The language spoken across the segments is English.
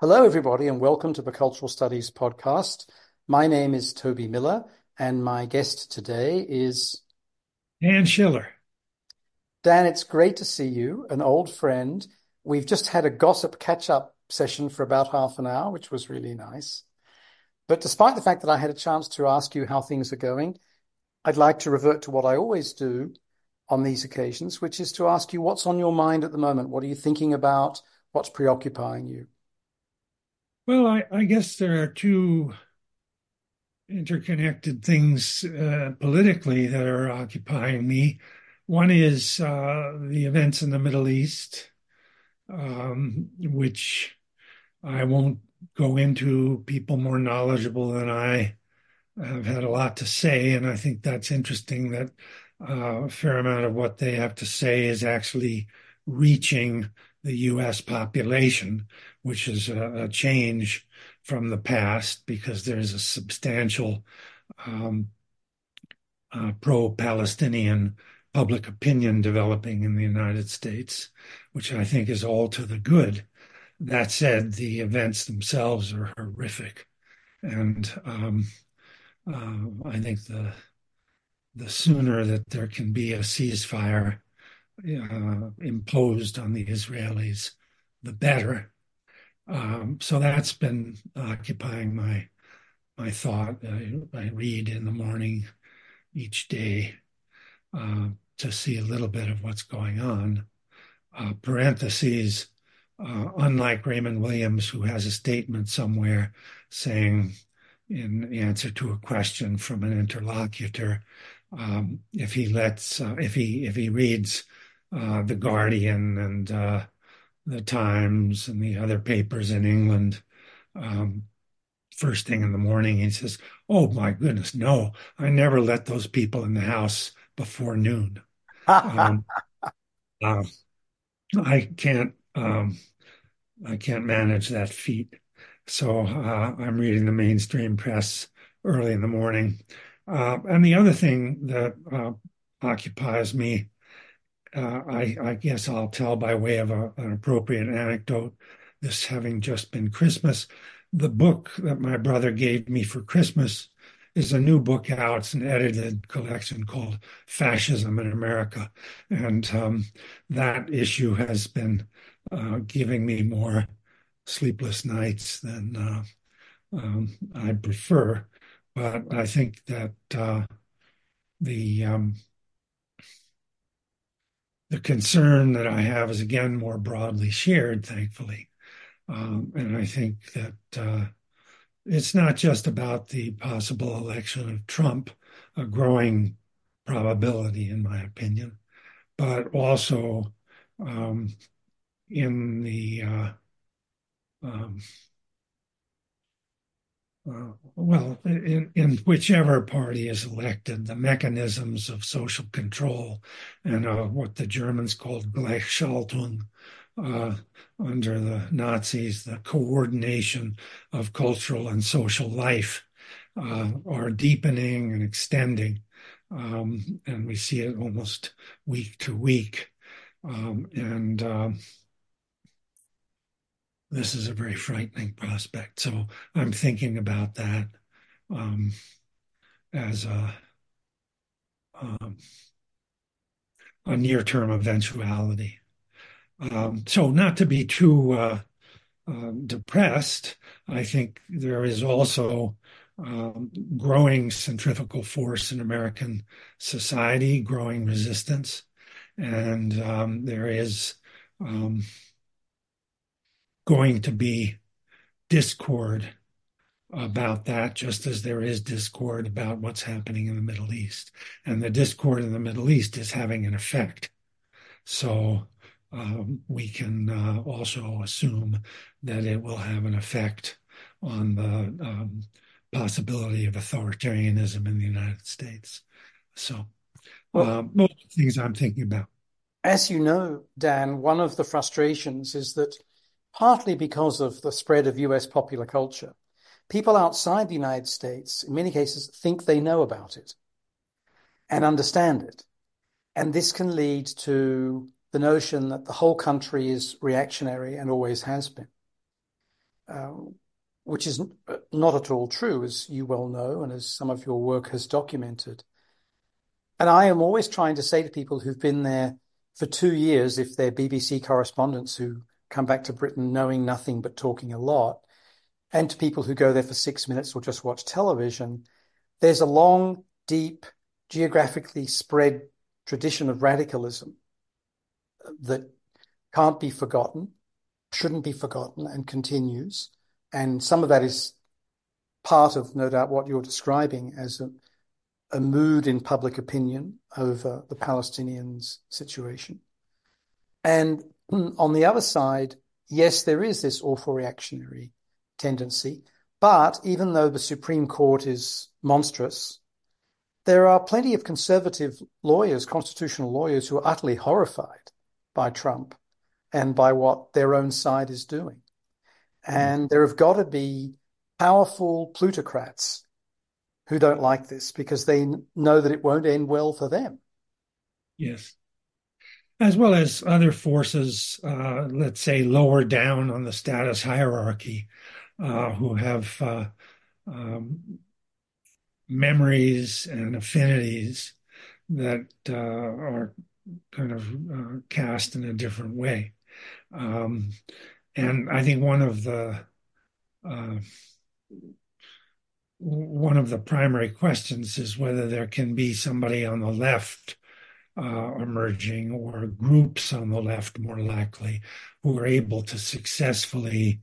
Hello, everybody, and welcome to the Cultural Studies podcast. My name is Toby Miller, and my guest today is Dan Schiller. Dan, it's great to see you, an old friend. We've just had a gossip catch up session for about half an hour, which was really nice. But despite the fact that I had a chance to ask you how things are going, I'd like to revert to what I always do on these occasions, which is to ask you what's on your mind at the moment. What are you thinking about? What's preoccupying you? Well, I, I guess there are two interconnected things uh, politically that are occupying me. One is uh, the events in the Middle East, um, which I won't go into. People more knowledgeable than I have had a lot to say, and I think that's interesting that uh, a fair amount of what they have to say is actually reaching the U.S. population, which is a, a change from the past because there's a substantial um, uh, pro-Palestinian public opinion developing in the United States, which I think is all to the good. That said, the events themselves are horrific, and um, uh, I think the the sooner that there can be a ceasefire uh, imposed on the Israelis, the better. Um, so that's been occupying my my thought. I, I, read in the morning each day uh, to see a little bit of what's going on. Uh, parentheses, uh, unlike Raymond Williams, who has a statement somewhere saying, in answer to a question from an interlocutor, um, if he lets, uh, if he if he reads uh, the Guardian and uh, the Times and the other papers in England. Um, first thing in the morning, he says, "Oh my goodness, no! I never let those people in the house before noon." um, uh, I can't. Um, I can't manage that feat. So uh, I'm reading the mainstream press early in the morning. Uh, and the other thing that uh, occupies me uh, I, I, guess I'll tell by way of a, an appropriate anecdote, this having just been Christmas. The book that my brother gave me for Christmas is a new book out. It's an edited collection called Fascism in America. And um, that issue has been uh, giving me more sleepless nights than uh, um, I prefer. But I think that uh, the um, the concern that I have is again more broadly shared, thankfully. Um, and I think that uh, it's not just about the possible election of Trump, a growing probability, in my opinion, but also um, in the uh, um, well, in, in, whichever party is elected, the mechanisms of social control and uh, what the Germans called Gleichschaltung uh, under the Nazis, the coordination of cultural and social life uh, are deepening and extending. Um, and we see it almost week to week. Um, and um, this is a very frightening prospect. So I'm thinking about that um, as a, um, a near term eventuality. Um, so, not to be too uh, uh, depressed, I think there is also um, growing centrifugal force in American society, growing resistance, and um, there is going to be discord about that, just as there is discord about what's happening in the Middle East. And the discord in the Middle East is having an effect. So um, we can uh, also assume that it will have an effect on the um, possibility of authoritarianism in the United States. So, well, uh, most things I'm thinking about. As you know, Dan, one of the frustrations is that partly because of the spread of US popular culture, people outside the United States, in many cases, think they know about it and understand it. And this can lead to the notion that the whole country is reactionary and always has been. uh, which is not at all true, as you well know, and as some of your work has documented. And I am always trying to say to people who've been there for two years, if they're BBC correspondents who come back to Britain knowing nothing but talking a lot, and to people who go there for six minutes or just watch television, there's a long, deep, geographically spread tradition of radicalism that can't be forgotten, shouldn't be forgotten, and continues. And some of that is part of, no doubt, what you're describing as a, a mood in public opinion over the Palestinians' situation. And on the other side, yes, there is this awful reactionary tendency. But even though the Supreme Court is monstrous, there are plenty of conservative lawyers, constitutional lawyers, who are utterly horrified by Trump and by what their own side is doing. Hmm. And there have got to be powerful plutocrats who don't like this because they know that it won't end well for them. Yes. As well as other forces, uh, let's say lower down on the status hierarchy, uh, who have uh, um, memories and affinities that uh, are kind of uh, cast in a different way. Um, and I think one of the uh, one of the primary questions is whether there can be somebody on the left uh, emerging or groups on the left more likely who are able to successfully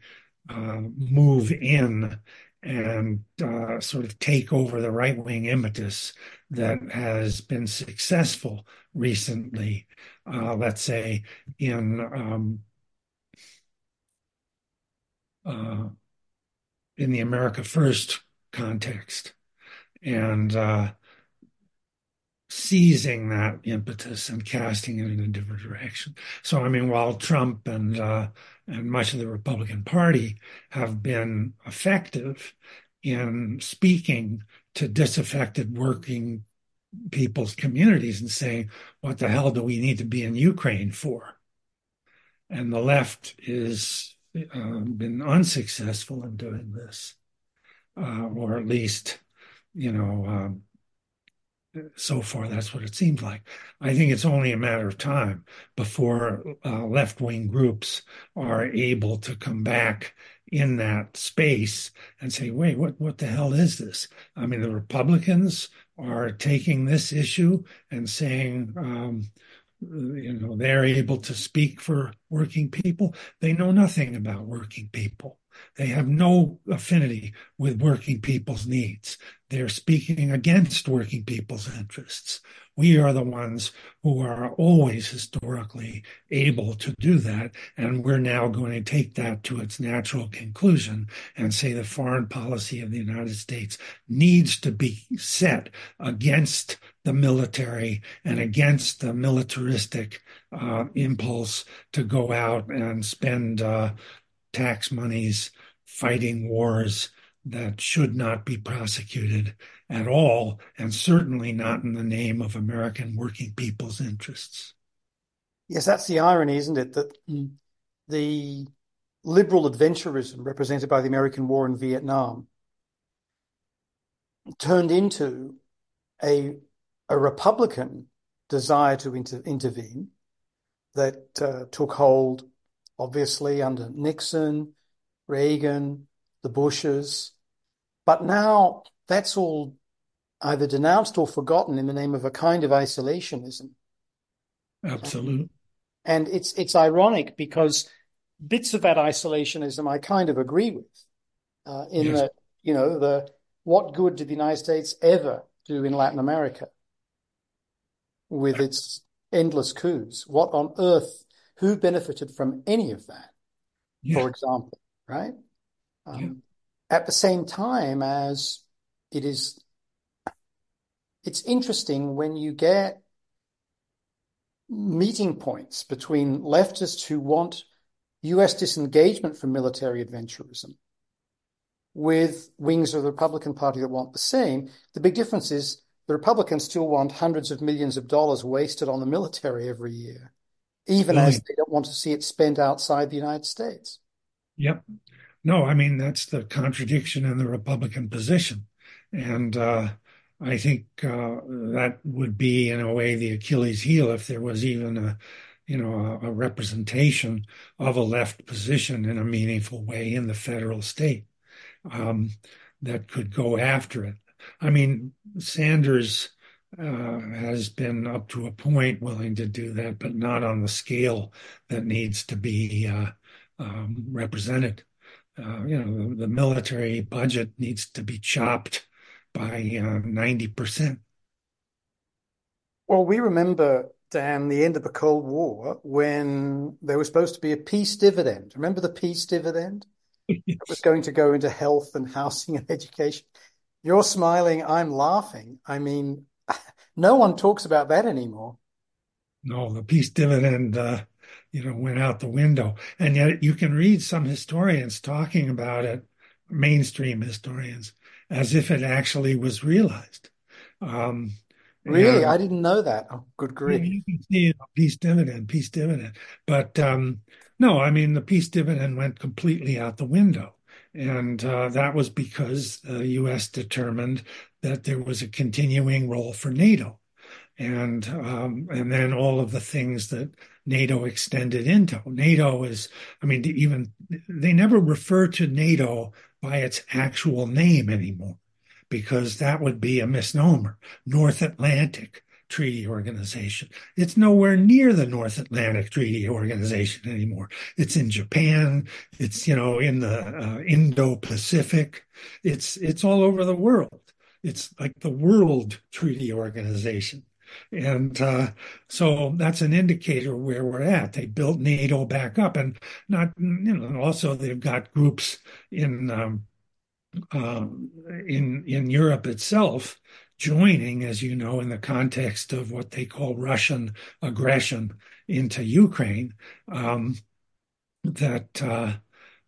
uh, move in and uh, sort of take over the right wing impetus that has been successful recently, uh, let's say in um, uh, in the America First context, and uh, seizing that impetus and casting it in a different direction. So, I mean, while Trump and uh, and much of the Republican Party have been effective in speaking to disaffected working people's communities and saying, "What the hell do we need to be in Ukraine for?" And the left is uh, been unsuccessful in doing this, uh, or at least, you know, um, so far that's what it seems like. I think it's only a matter of time before uh, left wing groups are able to come back in that space and say, wait, what, what the hell is this? I mean, the Republicans are taking this issue and saying, um, you know, they're able to speak for working people. They know nothing about working people. They have no affinity with working people's needs. They're speaking against working people's interests. We are the ones who are always historically able to do that. And we're now going to take that to its natural conclusion and say the foreign policy of the United States needs to be set against the military and against the militaristic uh, impulse to go out and spend uh, tax monies fighting wars that should not be prosecuted at all, and certainly not in the name of American working people's interests. Yes, that's the irony, isn't it? That the liberal adventurism represented by the American war in Vietnam turned into a, a Republican desire to inter- intervene that uh, took hold obviously under Nixon, Reagan, the Bushes. But now that's all either denounced or forgotten in the name of a kind of isolationism. Absolutely. And it's it's ironic because bits of that isolationism I kind of agree with. Uh, in yes. that, you know, the what good did the United States ever do in Latin America with its endless coups? What on earth who benefited from any of that, yeah. for example, right? Um, yeah. At the same time as it is, it's interesting when you get meeting points between leftists who want US disengagement from military adventurism with wings of the Republican Party that want the same. The big difference is the Republicans still want hundreds of millions of dollars wasted on the military every year even really? as they don't want to see it spent outside the United States. Yep. No, I mean, that's the contradiction in the Republican position. And uh, I think uh, that would be, in a way, the Achilles heel if there was even a, you know, a, a representation of a left position in a meaningful way in the federal state um, that could go after it. I mean, Sanders uh, has been up to a point willing to do that, but not on the scale that needs to be uh, um, represented. Uh, you know, the, the, military budget needs to be chopped by 90%. Uh, well, we remember, Dan, the end of the Cold War when there was supposed to be a peace dividend. Remember the peace dividend? It was going to go into health and housing and education. You're smiling, I'm laughing. I mean, no one talks about that anymore. No, the peace dividend, uh, you know, went out the window. And yet you can read some historians talking about it, mainstream historians, as if it actually was realized. Um, really? And, I didn't know that. Oh, good grief. You can see you know, peace dividend, peace dividend. But um, no, I mean, the peace dividend went completely out the window. And uh, that was because the U.S. determined that there was a continuing role for NATO. And um, and then all of the things that NATO extended into. NATO is, I mean, even they never refer to NATO by its actual name anymore because that would be a misnomer. North Atlantic Treaty Organization. It's nowhere near the North Atlantic Treaty Organization anymore. It's in Japan. It's, you know, in the uh, Indo-Pacific. It's, it's all over the world. It's like the World Treaty Organization. And uh, so that's an indicator where we're at. They built NATO back up, and not you know. Also, they've got groups in um, um, in in Europe itself joining, as you know, in the context of what they call Russian aggression into Ukraine. Um, that uh,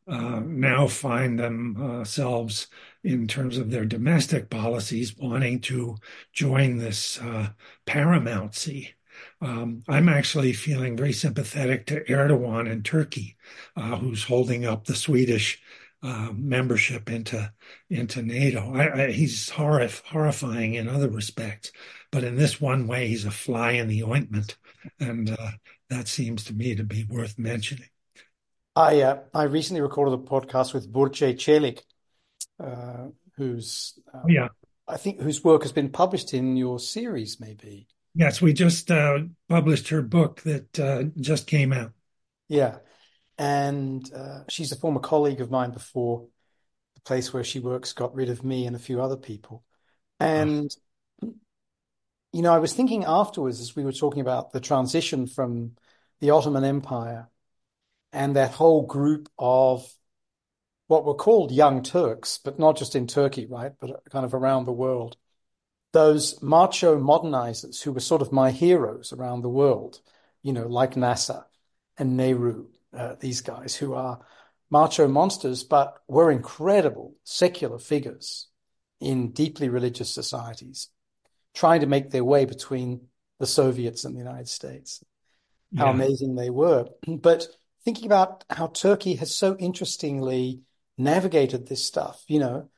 uh, now find themselves in terms of their domestic policies wanting to join this uh, paramountcy. Um, I'm actually feeling very sympathetic to Erdogan in Turkey, uh, who's holding up the Swedish uh, membership into into NATO. I, I, he's horrif- horrifying in other respects, but in this one way, he's a fly in the ointment, and uh, that seems to me to be worth mentioning. I uh, I recently recorded a podcast with Burçe Çelik, uh, who's um, yeah, I think whose work has been published in your series, maybe. Yes, we just uh, published her book that uh, just came out. Yeah, and uh, she's a former colleague of mine before the place where she works got rid of me and a few other people, and. Oh. You know, I was thinking afterwards as we were talking about the transition from the Ottoman Empire and that whole group of what were called young Turks, but not just in Turkey, right, but kind of around the world. Those macho modernizers who were sort of my heroes around the world, you know, like Nasser and Nehru, uh, these guys who are macho monsters, but were incredible secular figures in deeply religious societies, trying to make their way between the Soviets and the United States. How yeah. amazing they were. But thinking about how Turkey has so interestingly navigated this stuff, you know,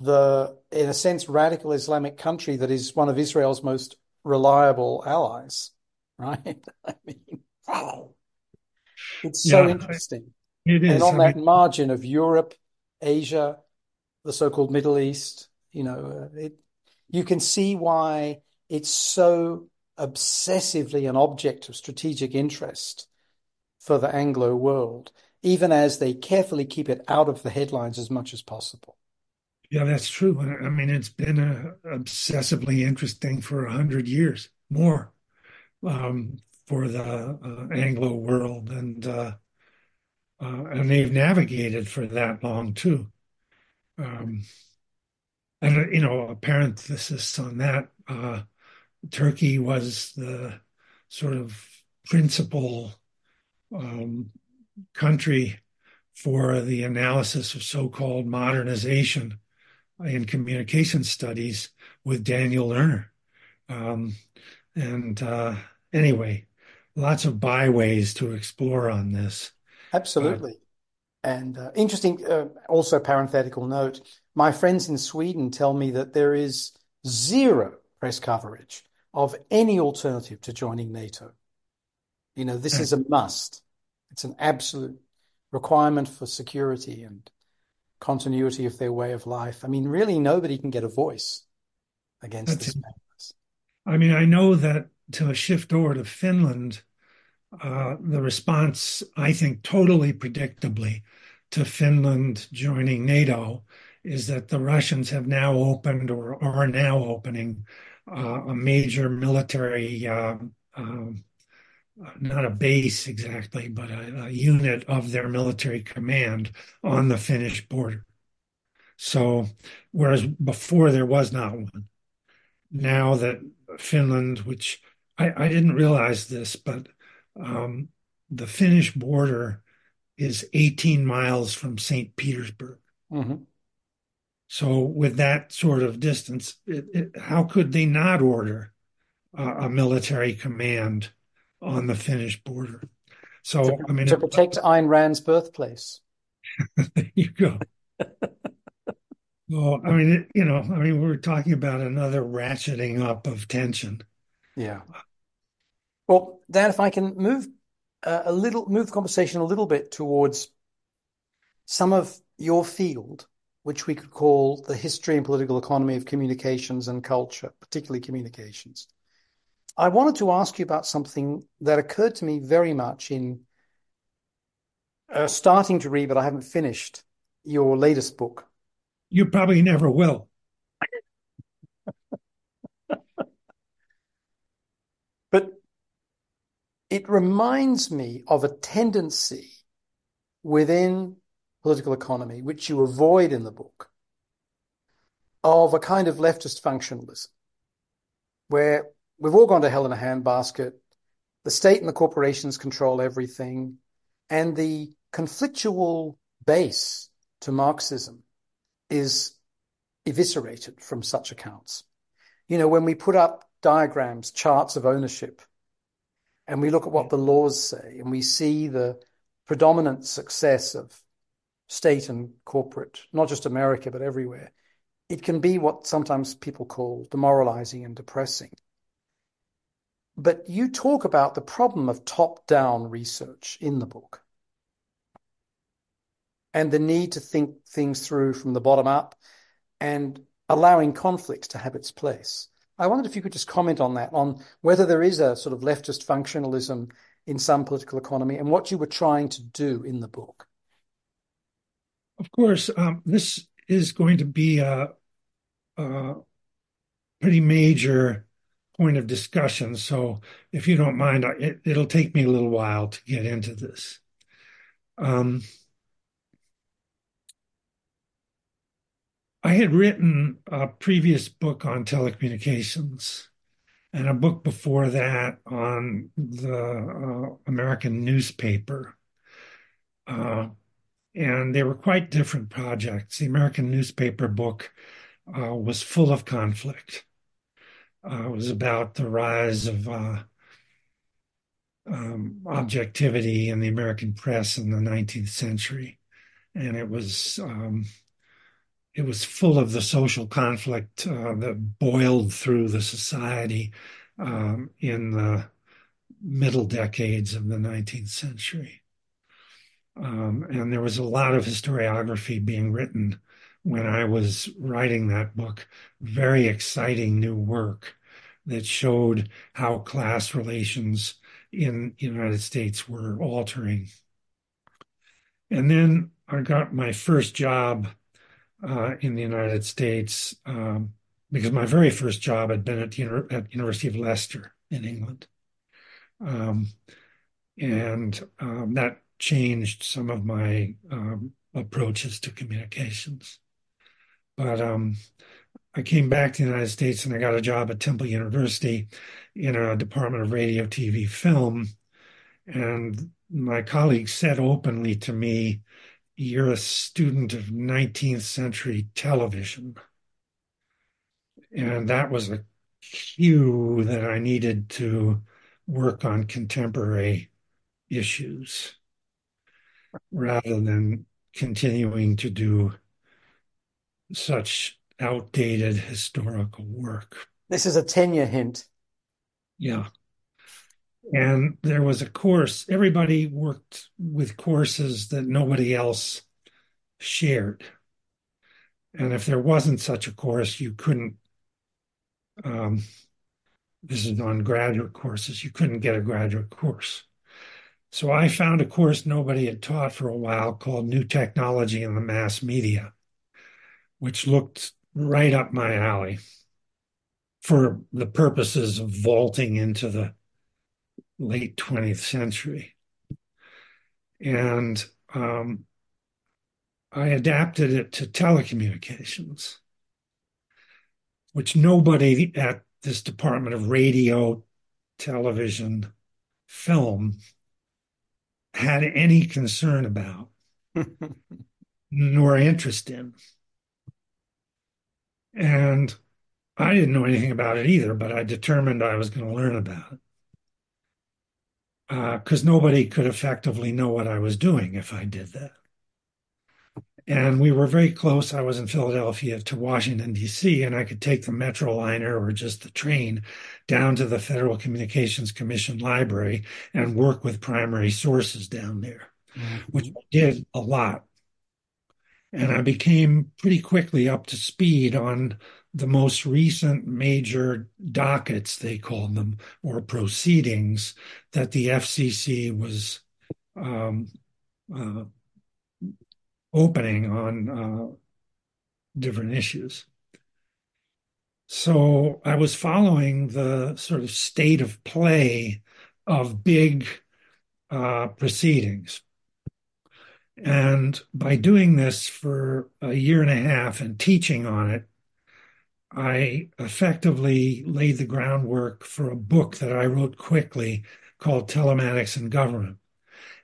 the, in a sense, radical Islamic country that is one of Israel's most reliable allies, right? I mean, wow. It's so yeah, interesting. It is. And on I that mean, margin of Europe, Asia, the so-called Middle East, you know, uh, it, you can see why it's so obsessively an object of strategic interest for the Anglo world, even as they carefully keep it out of the headlines as much as possible. Yeah, that's true. I mean, it's been uh, obsessively interesting for a hundred years more um, for the uh, Anglo world, and uh, uh, and they've navigated for that long too. Um, and you know, a parenthesis on that: Turkey was the sort of principal um, country for the analysis of so-called modernization in communication studies with Daniel Lerner. Um, and uh, anyway, lots of byways to explore on this. Absolutely. Uh, And uh, interesting, uh, also parenthetical note, my friends in Sweden tell me that there is zero press coverage of any alternative to joining NATO. You know, this is a must. It's an absolute requirement for security and continuity of their way of life. I mean, really, nobody can get a voice against That's this. Madness. I mean, I know that to shift over to Finland, uh, the response, I think, totally predictably to Finland joining NATO is that the Russians have now opened or are now opening uh, a major military, uh, not a base exactly, but a, a, unit of their military command on the Finnish border. So, whereas before there was not one, now that Finland, which I, I didn't realize this, but um, the Finnish border is 18 miles from St. Petersburg. Mm-hmm. So, with that sort of distance, it, it, how could they not order uh, a military command on the Finnish border? So, to, I mean, to protect Ayn Rand's birthplace. there you go. well, I mean, you know, I mean, we're talking about another ratcheting up of tension. Yeah. Well, Dan, if I can move uh, a little, move the conversation a little bit towards some of your field, which we could call the history and political economy of communications and culture, particularly communications. I wanted to ask you about something that occurred to me very much in uh, starting to read, but I haven't finished your latest book. You probably never will. but it reminds me of a tendency within political economy, which you avoid in the book, of a kind of leftist functionalism, where we've all gone to hell in a handbasket. The state and the corporations control everything. And the conflictual base to Marxism is eviscerated from such accounts. You know, when we put up diagrams, charts of ownership, and we look at what the laws say, and we see the predominant success of state and corporate, not just America, but everywhere, it can be what sometimes people call demoralizing and depressing. But you talk about the problem of top down research in the book and the need to think things through from the bottom up and allowing conflict to have its place. I wondered if you could just comment on that, on whether there is a sort of leftist functionalism in some political economy and what you were trying to do in the book. Of course, um, this is going to be a, a pretty major point of discussion. So if you don't mind, it, will take me a little while to get into this. Um, I had written a previous book on telecommunications and a book before that on the uh, American newspaper. Uh, and they were quite different projects. The American newspaper book uh, was full of conflict uh, was about the rise of uh, um, objectivity in the American press in the 19th century, and it was um, it was full of the social conflict uh, that boiled through the society um, in the middle decades of the 19th century. Um, and there was a lot of historiography being written when I was writing that book, very exciting new work that showed how class relations in the United States were altering. And then I got my first job uh, in the United States um, because my very first job had been at the at University of Leicester in England, um, and um, that changed some of my um, approaches to communications. But um, I came back to the United States and I got a job at Temple University in a department of radio, TV, film. And my colleagues said openly to me, You're a student of 19th century television. And that was a cue that I needed to work on contemporary issues rather than continuing to do such outdated historical work. This is a tenure hint. Yeah. And there was a course, everybody worked with courses that nobody else shared. And if there wasn't such a course, you couldn't, um, this is on graduate courses, you couldn't get a graduate course. So I found a course nobody had taught for a while called New Technology in the Mass Media, which looked right up my alley for the purposes of vaulting into the late 20th century. And um, I adapted it to telecommunications, which nobody at this Department of Radio, Television, Film had any concern about nor interest in. And I didn't know anything about it either, but I determined I was going to learn about it. Because uh, nobody could effectively know what I was doing if I did that. And we were very close. I was in Philadelphia to Washington, D.C., and I could take the Metroliner or just the train down to the Federal Communications Commission library and work with primary sources down there, mm-hmm. which I did a lot. And I became pretty quickly up to speed on the most recent major dockets, they called them, or proceedings that the FCC was um, uh, opening on uh, different issues. So I was following the sort of state of play of big uh, proceedings. And by doing this for a year and a half and teaching on it, I effectively laid the groundwork for a book that I wrote quickly called Telematics and Government.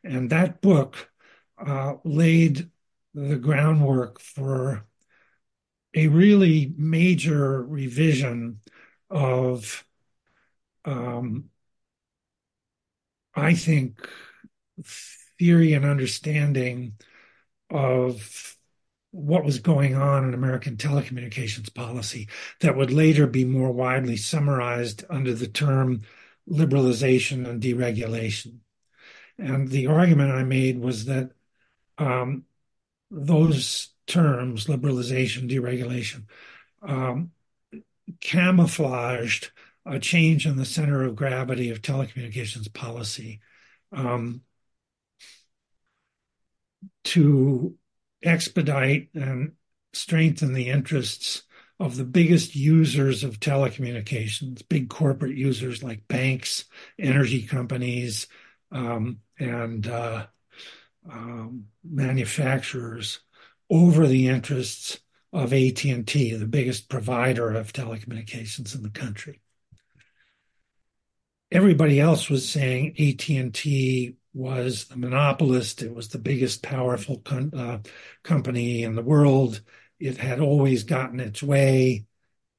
And that book uh, laid the groundwork for a really major revision of, um, I think, theory and understanding of what was going on in American telecommunications policy that would later be more widely summarized under the term liberalization and deregulation. And the argument I made was that um, those terms, liberalization, deregulation, um, camouflaged a change in the center of gravity of telecommunications policy um, to expedite and strengthen the interests of the biggest users of telecommunications, big corporate users like banks, energy companies, um, and uh, um, manufacturers over the interests of AT&T, the biggest provider of telecommunications in the country. Everybody else was saying AT&T was the monopolist. It was the biggest powerful uh, company in the world. It had always gotten its way,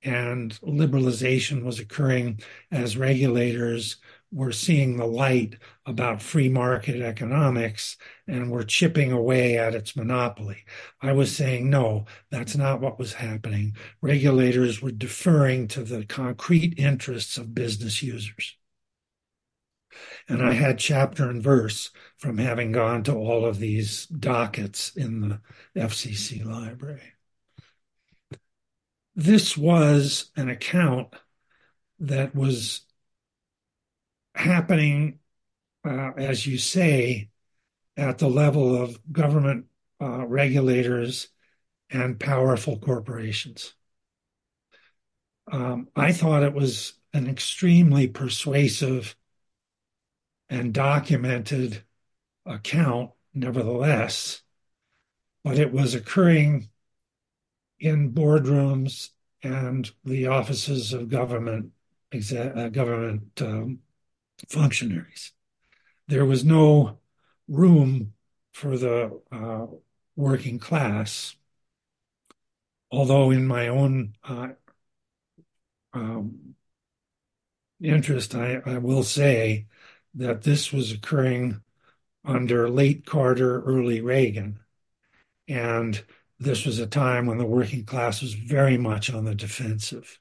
and liberalization was occurring as regulators were seeing the light about free market economics and were chipping away at its monopoly. I was saying, no, that's not what was happening. Regulators were deferring to the concrete interests of business users. And I had chapter and verse from having gone to all of these dockets in the FCC library. This was an account that was happening, uh, as you say, at the level of government uh, regulators and powerful corporations. Um, I thought it was an extremely persuasive and documented account, nevertheless, but it was occurring in boardrooms and the offices of government uh, government um, functionaries. There was no room for the uh, working class, although in my own uh, um, interest, I, I will say that this was occurring under late Carter, early Reagan. And this was a time when the working class was very much on the defensive.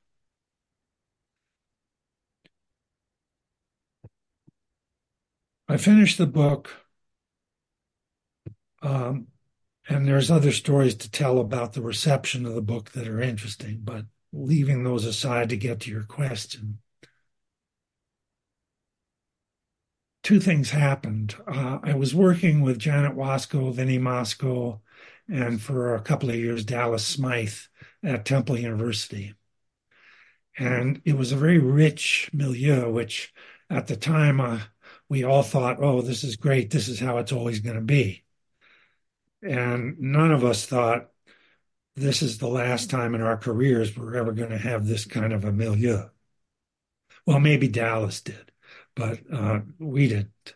I finished the book, um, and there's other stories to tell about the reception of the book that are interesting, but leaving those aside to get to your question. Two things happened. Uh, I was working with Janet Wasko, Vinnie Mosco, and for a couple of years, Dallas Smythe at Temple University. And it was a very rich milieu, which at the time uh, we all thought, oh, this is great. This is how it's always going to be. And none of us thought this is the last time in our careers we're ever going to have this kind of a milieu. Well, maybe Dallas did, but uh, we didn't.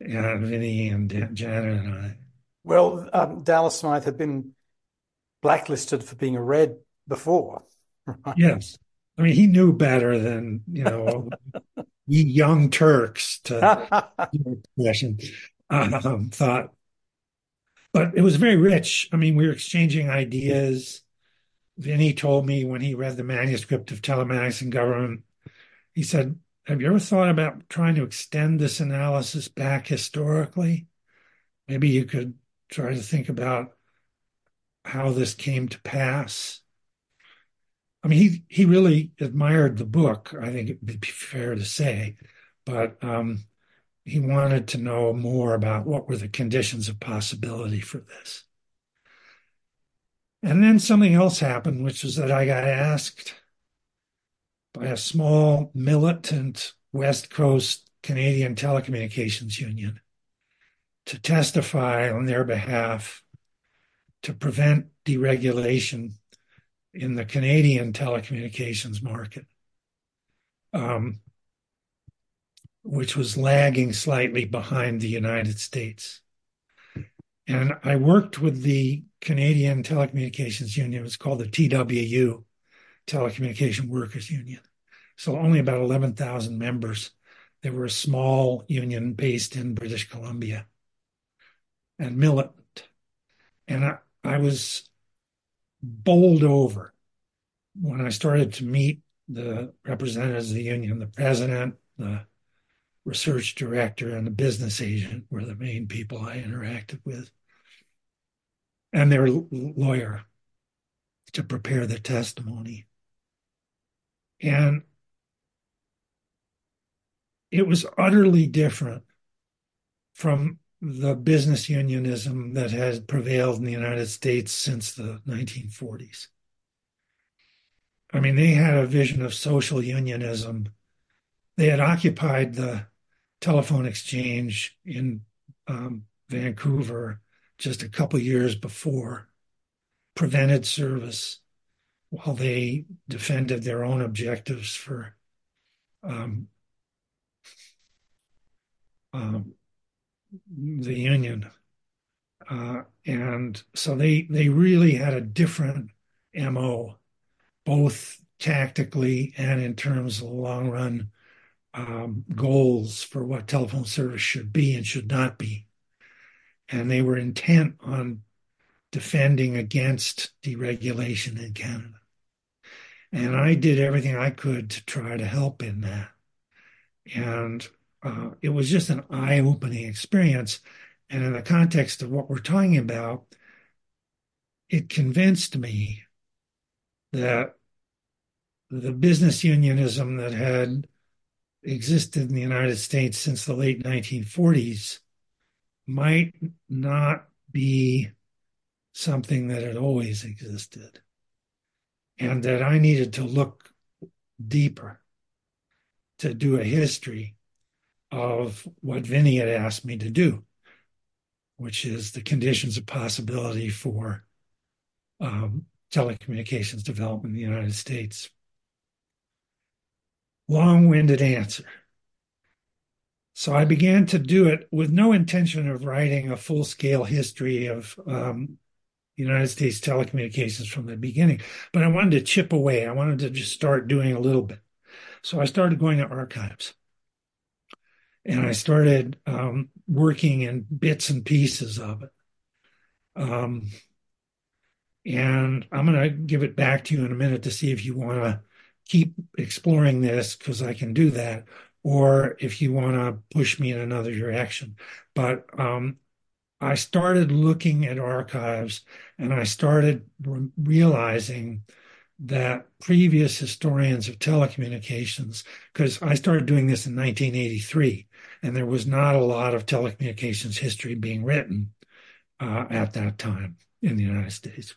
And Vinnie and Janet and I. Well, um, Dallas Smythe had been blacklisted for being a red before. Right? Yes. I mean, he knew better than, you know, we young Turks to expression um, thought. But it was very rich. I mean, we were exchanging ideas. Vinnie told me when he read the manuscript of Telematics and Government, he said, Have you ever thought about trying to extend this analysis back historically? Maybe you could try to think about how this came to pass. I mean, he he really admired the book. I think it'd be fair to say, but um, he wanted to know more about what were the conditions of possibility for this. And then something else happened, which was that I got asked by a small militant West Coast Canadian telecommunications union to testify on their behalf to prevent deregulation in the Canadian telecommunications market, um, which was lagging slightly behind the United States. And I worked with the Canadian Telecommunications Union. It's called the TWU, Telecommunication Workers Union. So only about 11,000 members. They were a small union based in British Columbia and militant. And I, I was bowled over when I started to meet the representatives of the union, the president, the research director, and the business agent were the main people I interacted with, and their lawyer to prepare the testimony. And it was utterly different from the business unionism that has prevailed in the United States since the 1940s. I mean, they had a vision of social unionism. They had occupied the telephone exchange in um, Vancouver just a couple years before, prevented service while they defended their own objectives for um, um, the union. Uh, and so they they really had a different mo, both tactically and in terms of long run um, goals for what telephone service should be and should not be. And they were intent on defending against deregulation in Canada. And I did everything I could to try to help in that. And uh, it was just an eye opening experience. And in the context of what we're talking about, it convinced me that the business unionism that had existed in the United States since the late 1940s might not be something that had always existed, and that I needed to look deeper to do a history of what Vinnie had asked me to do, which is the conditions of possibility for um, telecommunications development in the United States. Long winded answer. So I began to do it with no intention of writing a full scale history of um, United States telecommunications from the beginning, but I wanted to chip away. I wanted to just start doing a little bit. So I started going to archives and I started um, working in bits and pieces of it. Um, and I'm going to give it back to you in a minute to see if you want to keep exploring this because I can do that, or if you want to push me in another direction. But um, I started looking at archives and I started re realizing that previous historians of telecommunications, because I started doing this in 1983, and there was not a lot of telecommunications history being written uh, at that time in the United States.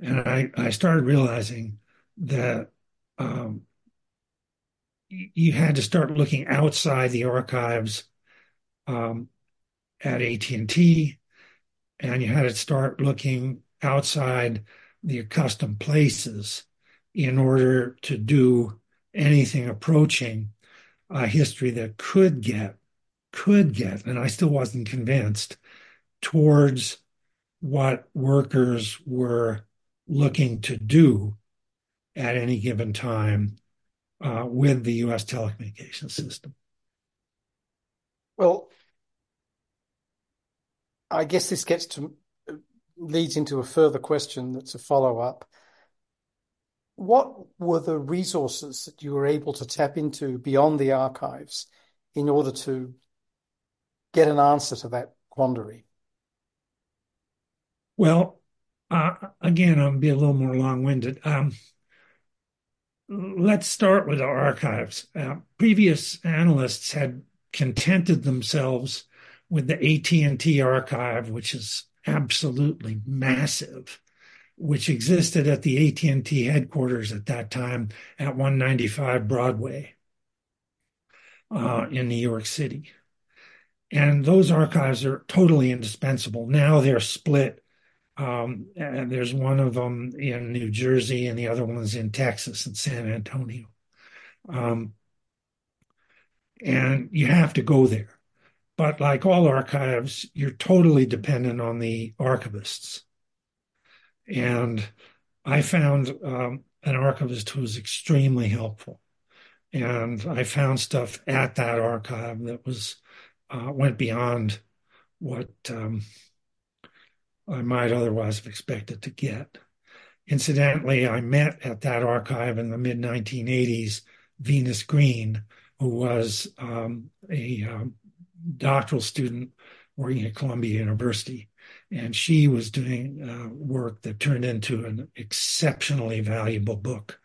And I, I started realizing that um, you had to start looking outside the archives um, at AT&T, and you had to start looking outside the accustomed places in order to do anything approaching a history that could get could get and i still wasn't convinced towards what workers were looking to do at any given time uh, with the us telecommunications system. Well i guess this gets to leads into a further question that's a follow-up. What were the resources that you were able to tap into beyond the archives in order to get an answer to that quandary? Well, uh, again, I'll be a little more long-winded. Um, let's start with the archives. Uh, previous analysts had contented themselves with the AT&T archive, which is absolutely massive, which existed at the AT&T headquarters at that time at 195 Broadway uh, in New York City. And those archives are totally indispensable. Now they're split. Um, and there's one of them in New Jersey and the other one's in Texas and San Antonio. Um, and you have to go there. But like all archives, you're totally dependent on the archivists. And I found um, an archivist who was extremely helpful. And I found stuff at that archive that was uh, went beyond what um, I might otherwise have expected to get. Incidentally, I met at that archive in the mid 1980s Venus Green, who was um, a um, doctoral student working at Columbia University. And she was doing uh, work that turned into an exceptionally valuable book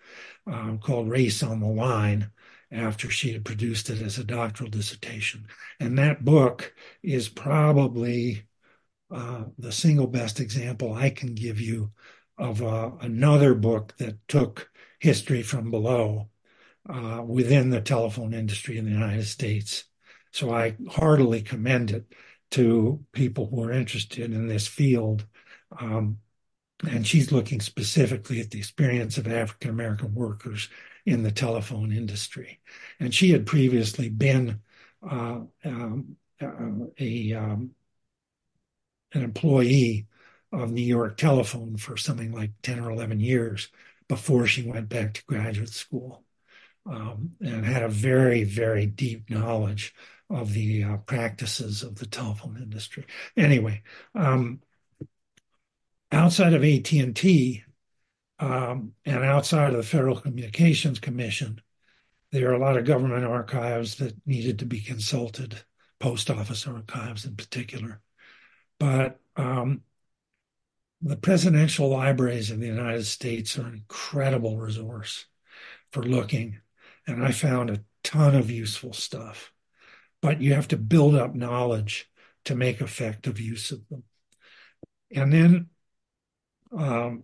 um, called Race on the Line after she had produced it as a doctoral dissertation. And that book is probably uh, the single best example I can give you of uh, another book that took history from below uh, within the telephone industry in the United States so I heartily commend it to people who are interested in this field. Um, and she's looking specifically at the experience of African American workers in the telephone industry. And she had previously been uh, um, uh, a um, an employee of New York Telephone for something like 10 or 11 years before she went back to graduate school um, and had a very, very deep knowledge of the uh, practices of the telephone industry. Anyway, um, outside of AT&T um, and outside of the Federal Communications Commission, there are a lot of government archives that needed to be consulted, post office archives in particular. But um, the presidential libraries in the United States are an incredible resource for looking. And I found a ton of useful stuff but you have to build up knowledge to make effective use of them. And then um,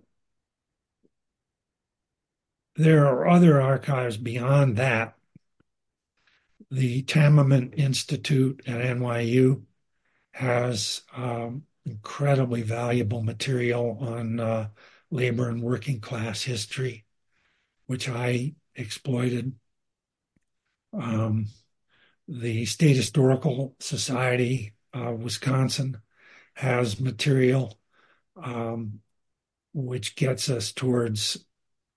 there are other archives beyond that. The Tamiment Institute at NYU has um, incredibly valuable material on uh, labor and working class history, which I exploited. Um, the State Historical Society of Wisconsin has material um, which gets us towards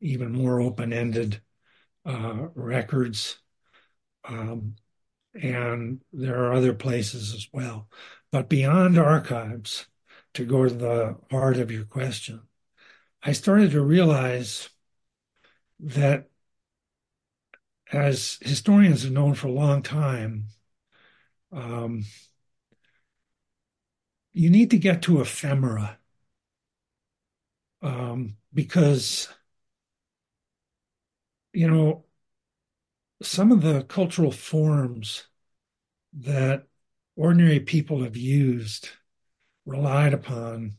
even more open-ended uh, records. Um, and there are other places as well. But beyond archives, to go to the heart of your question, I started to realize that as historians have known for a long time, um, you need to get to ephemera um, because, you know, some of the cultural forms that ordinary people have used, relied upon,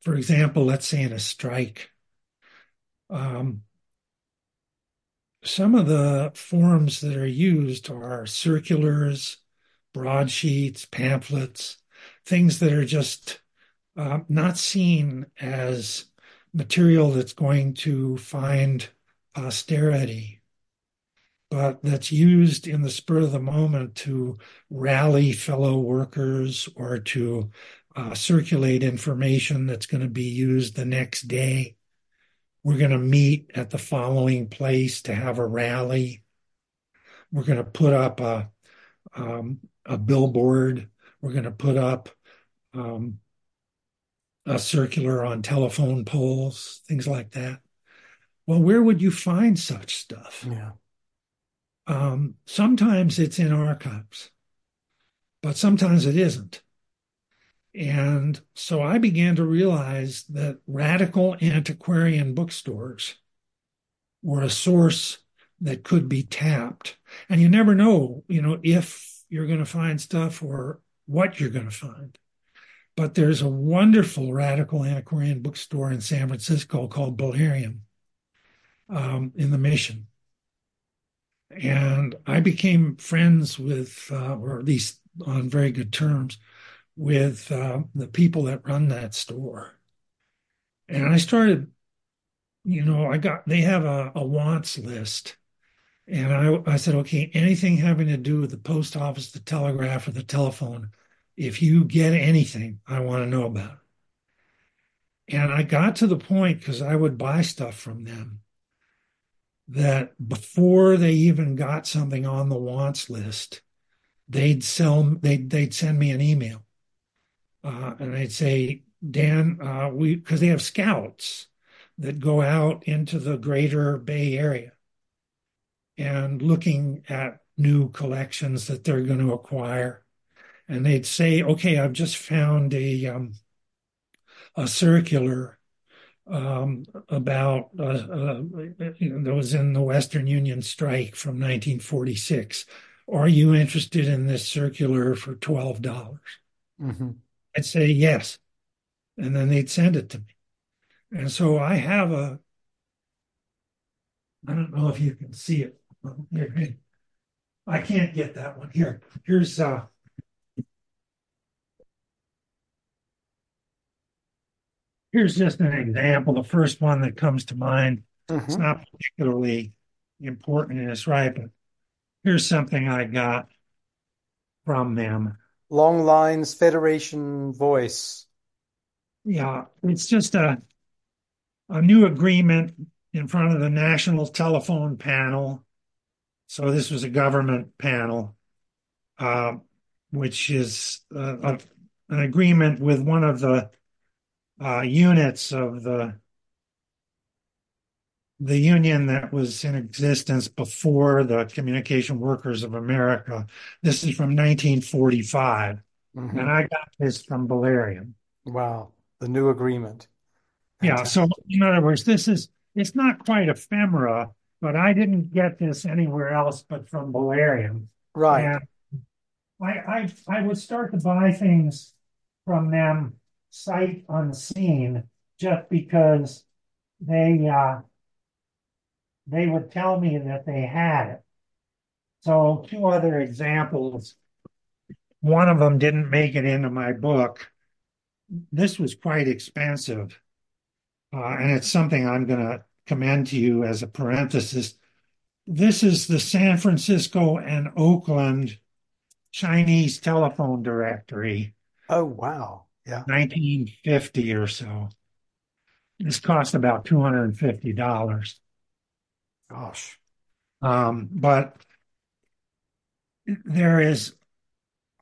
for example, let's say in a strike, um, some of the forms that are used are circulars, broadsheets, pamphlets, things that are just uh, not seen as material that's going to find posterity, but that's used in the spur of the moment to rally fellow workers or to uh, circulate information that's going to be used the next day. We're going to meet at the following place to have a rally. We're going to put up a um, a billboard. We're going to put up um, a circular on telephone poles, things like that. Well, where would you find such stuff? Yeah. Um, sometimes it's in archives, but sometimes it isn't. And so I began to realize that radical antiquarian bookstores were a source that could be tapped. And you never know, you know, if you're going to find stuff or what you're going to find. But there's a wonderful radical antiquarian bookstore in San Francisco called Bolerium um, in the Mission. And I became friends with, uh, or at least on very good terms, with uh, the people that run that store. And I started, you know, I got, they have a, a wants list. And I, I said, okay, anything having to do with the post office, the telegraph, or the telephone, if you get anything, I want to know about it. And I got to the point because I would buy stuff from them that before they even got something on the wants list, they'd sell, they'd, they'd send me an email uh, and I'd say, Dan, uh, we because they have scouts that go out into the greater Bay Area and looking at new collections that they're going to acquire. And they'd say, okay, I've just found a um, a circular um, about uh, uh, that was in the Western Union strike from 1946. Are you interested in this circular for twelve dollars? Mm-hmm. I'd say yes. And then they'd send it to me. And so I have a, I don't know if you can see it. I can't get that one. Here, here's, uh, here's just an example. The first one that comes to mind. Mm-hmm. It's not particularly important in its right, but here's something I got from them. Long Lines Federation Voice. Yeah, it's just a a new agreement in front of the National Telephone Panel. So this was a government panel, uh, which is uh, a, an agreement with one of the uh, units of the the union that was in existence before the Communication Workers of America. This is from 1945. Mm-hmm. And I got this from Bolerium. Wow. The new agreement. Yeah. So, in other words, this is, it's not quite ephemera, but I didn't get this anywhere else but from Bolerium. Right. And I, I, I would start to buy things from them sight unseen just because they, uh, they would tell me that they had it. So, two other examples. One of them didn't make it into my book. This was quite expensive. Uh, and it's something I'm going to commend to you as a parenthesis. This is the San Francisco and Oakland Chinese telephone directory. Oh, wow. Yeah. 1950 or so. This cost about $250. Gosh. Um, but there is,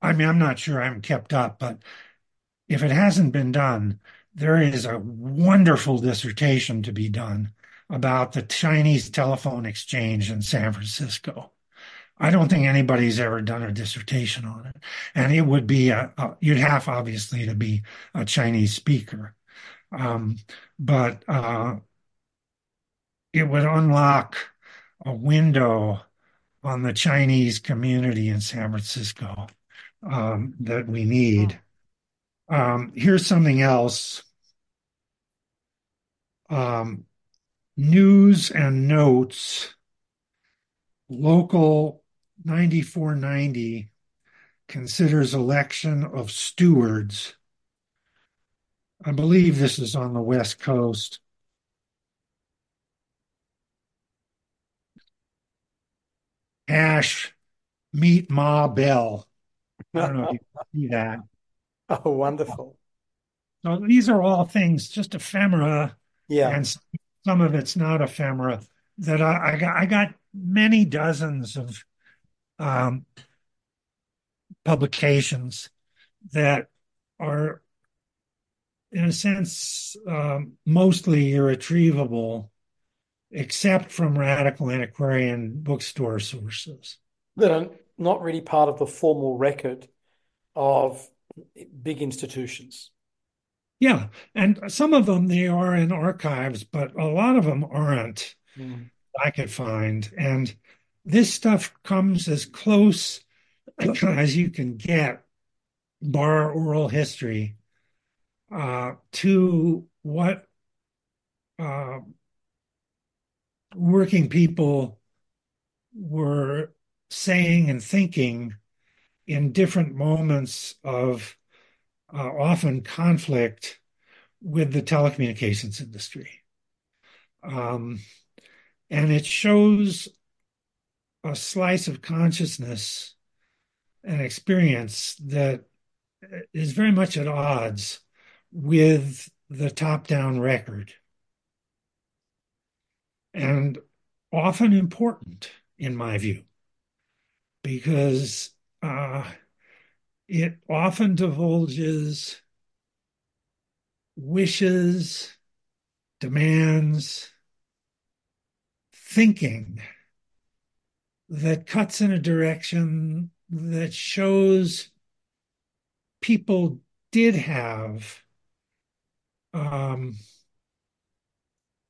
I mean, I'm not sure I'm kept up, but if it hasn't been done, there is a wonderful dissertation to be done about the Chinese telephone exchange in San Francisco. I don't think anybody's ever done a dissertation on it. And it would be a, a you'd have obviously to be a Chinese speaker. Um, but uh, it would unlock a window on the Chinese community in San Francisco um, that we need. Um, here's something else. Um, news and notes, local 9490 considers election of stewards. I believe this is on the West Coast. Ash, meet Ma Bell. I don't know if you can see that. Oh, wonderful. So these are all things, just ephemera, Yeah. and some of it's not ephemera. That I, I got, I got many dozens of um, publications that are, in a sense, um, mostly irretrievable, except from radical antiquarian bookstore sources. That are not really part of the formal record of big institutions. Yeah, and some of them they are in archives, but a lot of them aren't. Mm. I could find, and this stuff comes as close as you can get, bar oral history, uh, to what uh, working people were saying and thinking in different moments of uh, often conflict with the telecommunications industry. Um, and it shows a slice of consciousness and experience that is very much at odds with the top down record and often important in my view because uh, it often divulges wishes, demands, thinking that cuts in a direction that shows people did have um,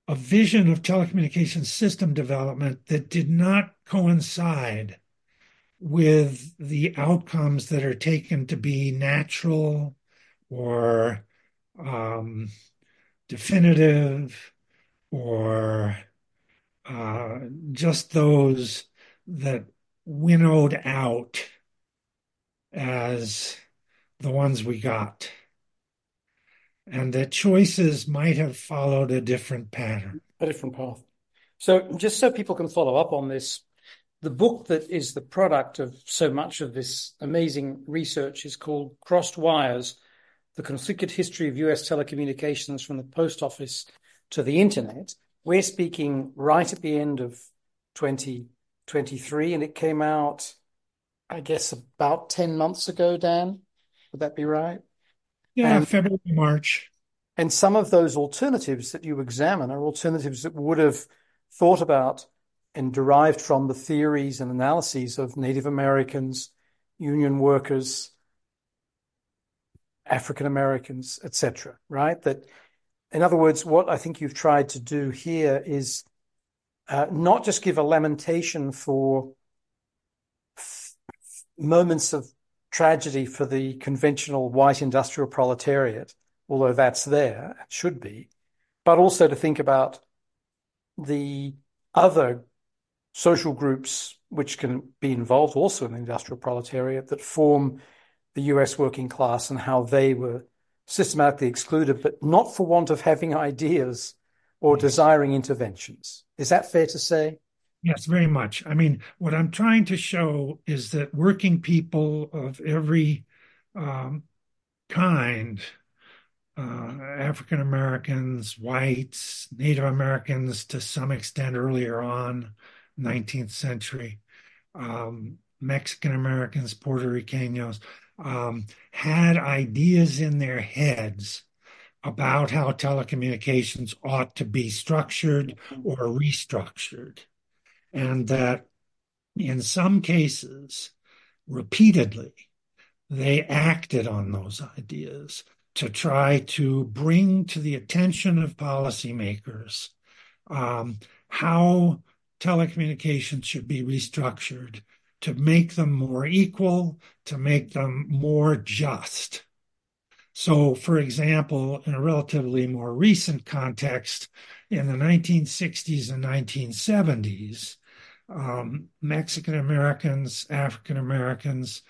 a vision of telecommunications system development that did not coincide with the outcomes that are taken to be natural or um, definitive or uh, just those that winnowed out as the ones we got. And that choices might have followed a different pattern. A different path. So, just so people can follow up on this, the book that is the product of so much of this amazing research is called Crossed Wires The Conflicted History of US Telecommunications from the Post Office to the Internet. We're speaking right at the end of 2023, and it came out, I guess, about 10 months ago, Dan. Would that be right? Yeah, And February, March. and some of those alternatives that you examine are alternatives that would have thought about and derived from the theories and analyses of Native Americans, union workers, African Americans, etc. Right? That, in other words, what I think you've tried to do here is uh, not just give a lamentation for f- moments of tragedy for the conventional white industrial proletariat, although that's there, it should be, but also to think about the other social groups which can be involved also in the industrial proletariat that form the US working class and how they were systematically excluded, but not for want of having ideas or mm. desiring interventions. Is that fair to say? Yes, very much. I mean, what I'm trying to show is that working people of every um, kind, uh, African Americans, whites, Native Americans to some extent earlier on, 19th century, um, Mexican Americans, Puerto Ricanos, um, had ideas in their heads about how telecommunications ought to be structured or restructured. And that in some cases, repeatedly, they acted on those ideas to try to bring to the attention of policymakers um, how telecommunications should be restructured to make them more equal, to make them more just. So, for example, in a relatively more recent context, in the 1960s and 1970s, um, Mexican Americans, African Americans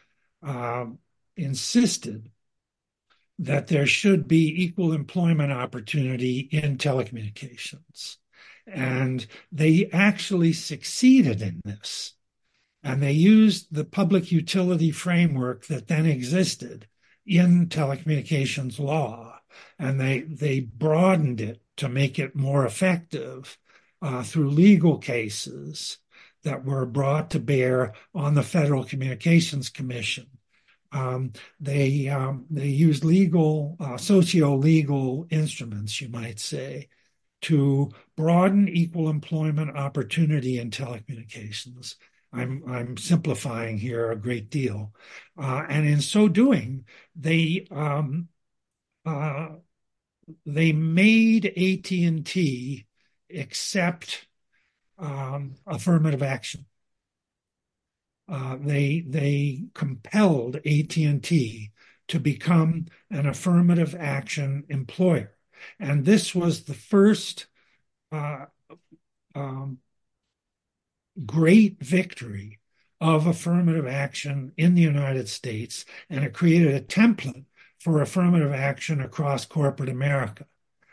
uh, insisted that there should be equal employment opportunity in telecommunications. And they actually succeeded in this. And they used the public utility framework that then existed in telecommunications law. And they, they broadened it to make it more effective uh, through legal cases that were brought to bear on the Federal Communications Commission. Um, they um, they used legal, uh, socio-legal instruments, you might say, to broaden equal employment opportunity in telecommunications. I'm I'm simplifying here a great deal, uh, and in so doing, they um, uh, they made AT and T accept um, affirmative action. Uh, they they compelled AT and T to become an affirmative action employer, and this was the first uh, um, great victory of affirmative action in the United States, and it created a template for affirmative action across corporate America.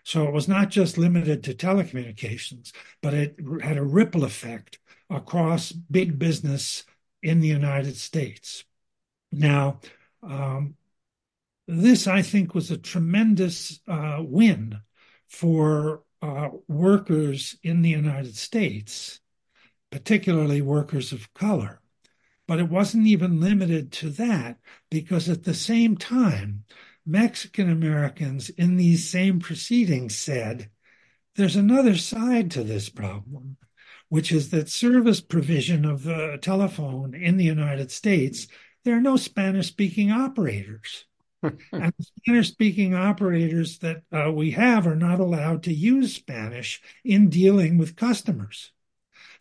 So it was not just limited to telecommunications, but it had a ripple effect across big business in the United States. Now, um, this, I think, was a tremendous uh, win for uh, workers in the United States, particularly workers of color. But it wasn't even limited to that, because at the same time, Mexican Americans in these same proceedings said, there's another side to this problem, which is that service provision of the telephone in the United States, there are no Spanish speaking operators. and Spanish speaking operators that uh, we have are not allowed to use Spanish in dealing with customers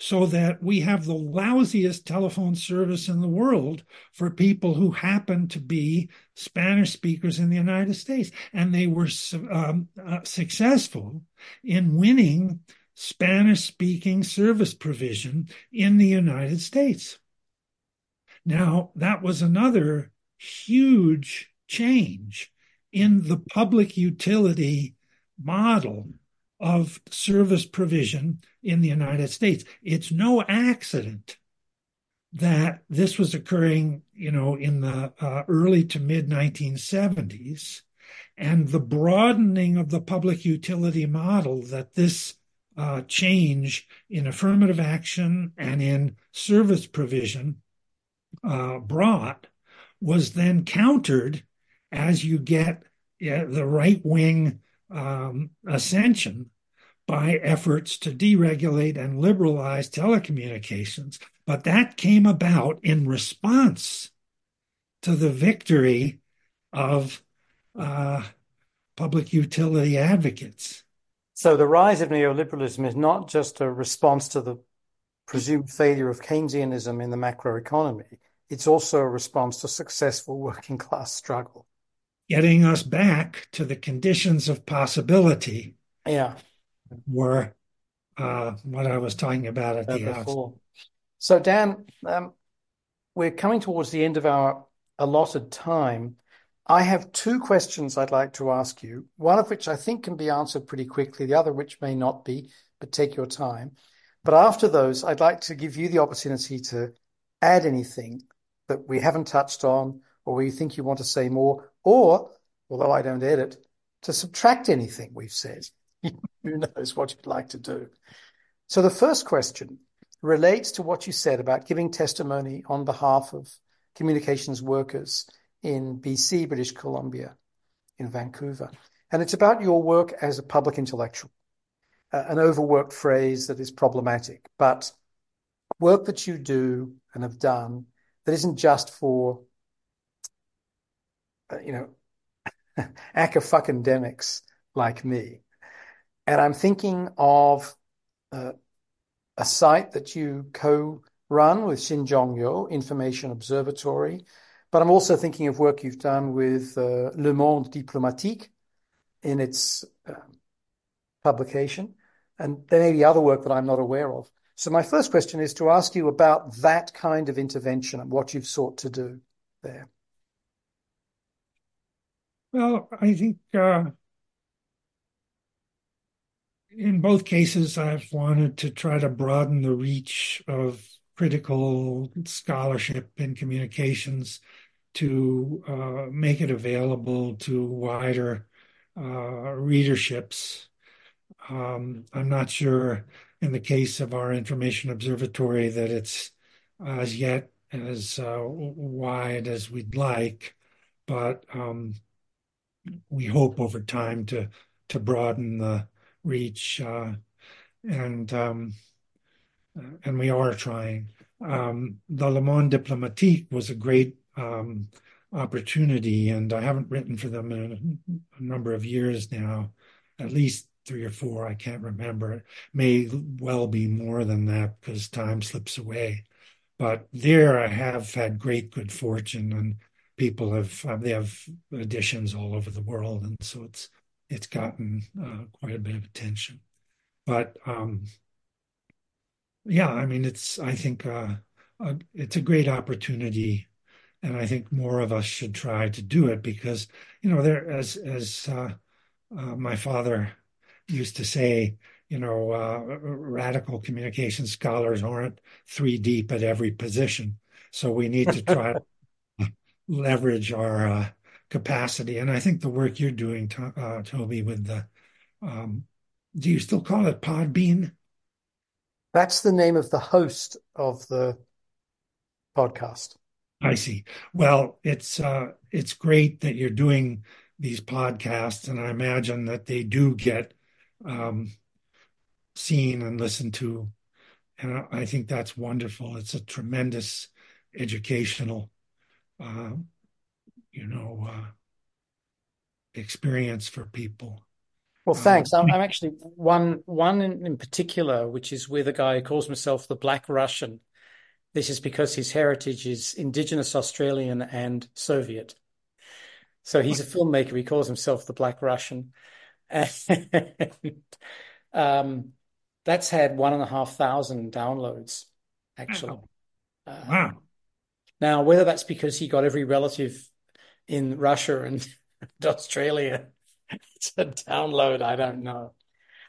so that we have the lousiest telephone service in the world for people who happen to be Spanish speakers in the United States. And they were um, uh, successful in winning Spanish speaking service provision in the United States. Now, that was another huge change in the public utility model of service provision in the United States. It's no accident that this was occurring, you know, in the uh, early to mid 1970s, and the broadening of the public utility model that this uh, change in affirmative action and in service provision uh, brought was then countered as you get the right wing um, ascension by efforts to deregulate and liberalize telecommunications. But that came about in response to the victory of uh, public utility advocates. So the rise of neoliberalism is not just a response to the presumed failure of Keynesianism in the macroeconomy. It's also a response to successful working class struggle getting us back to the conditions of possibility. Yeah. Were uh, what I was talking about at the outset. So, Dan, um, we're coming towards the end of our allotted time. I have two questions I'd like to ask you, one of which I think can be answered pretty quickly, the other which may not be, but take your time. But after those, I'd like to give you the opportunity to add anything that we haven't touched on or where you think you want to say more, or, although I don't edit, to subtract anything we've said. Who knows what you'd like to do. So the first question relates to what you said about giving testimony on behalf of communications workers in BC, British Columbia, in Vancouver. And it's about your work as a public intellectual, uh, an overworked phrase that is problematic, but work that you do and have done that isn't just for, uh, you know, academics like me. And I'm thinking of uh, a site that you co-run with Shinjoung Information Observatory, but I'm also thinking of work you've done with uh, Le Monde Diplomatique in its uh, publication, and there may be other work that I'm not aware of. So my first question is to ask you about that kind of intervention and what you've sought to do there. Well, I think uh, in both cases, I've wanted to try to broaden the reach of critical scholarship in communications to uh, make it available to wider uh, readerships. Um, I'm not sure in the case of our information observatory that it's as yet as uh, wide as we'd like, but um, we hope over time to to broaden the reach, uh, and um, and we are trying. Um, the Le Monde Diplomatique was a great um, opportunity, and I haven't written for them in a, a, number of years now, at least three or four. I can't remember. It may well be more than that because time slips away. But there, I have had great good fortune, and people have they have editions all over the world, and so it's it's gotten uh, quite a bit of attention. But um, yeah, I mean, it's I think uh, uh, it's a great opportunity, and I think more of us should try to do it because you know there as as uh, uh, my father used to say, you know, uh, radical communication scholars aren't three deep at every position, so we need to try to leverage our capacity. And I think the work you're doing, uh, Toby, with the, um, do you still call it Podbean? That's the name of the host of the podcast. I see. Well, it's uh, it's great that you're doing these podcasts, and I imagine that they do get um, seen and listened to, and I think that's wonderful. It's a tremendous educational uh, you know, uh, experience for people. Well, um, thanks. Um, I'm, I'm, actually one one in, in, particular, which is with a guy who calls himself the Black Russian. This is because his heritage is Indigenous Australian and Soviet. So he's a filmmaker. He calls himself the Black Russian, and um, that's had one and a half thousand downloads. Actually, wow. Uh, wow. Now, whether that's because he got every relative in Russia and Australia to download. I don't know.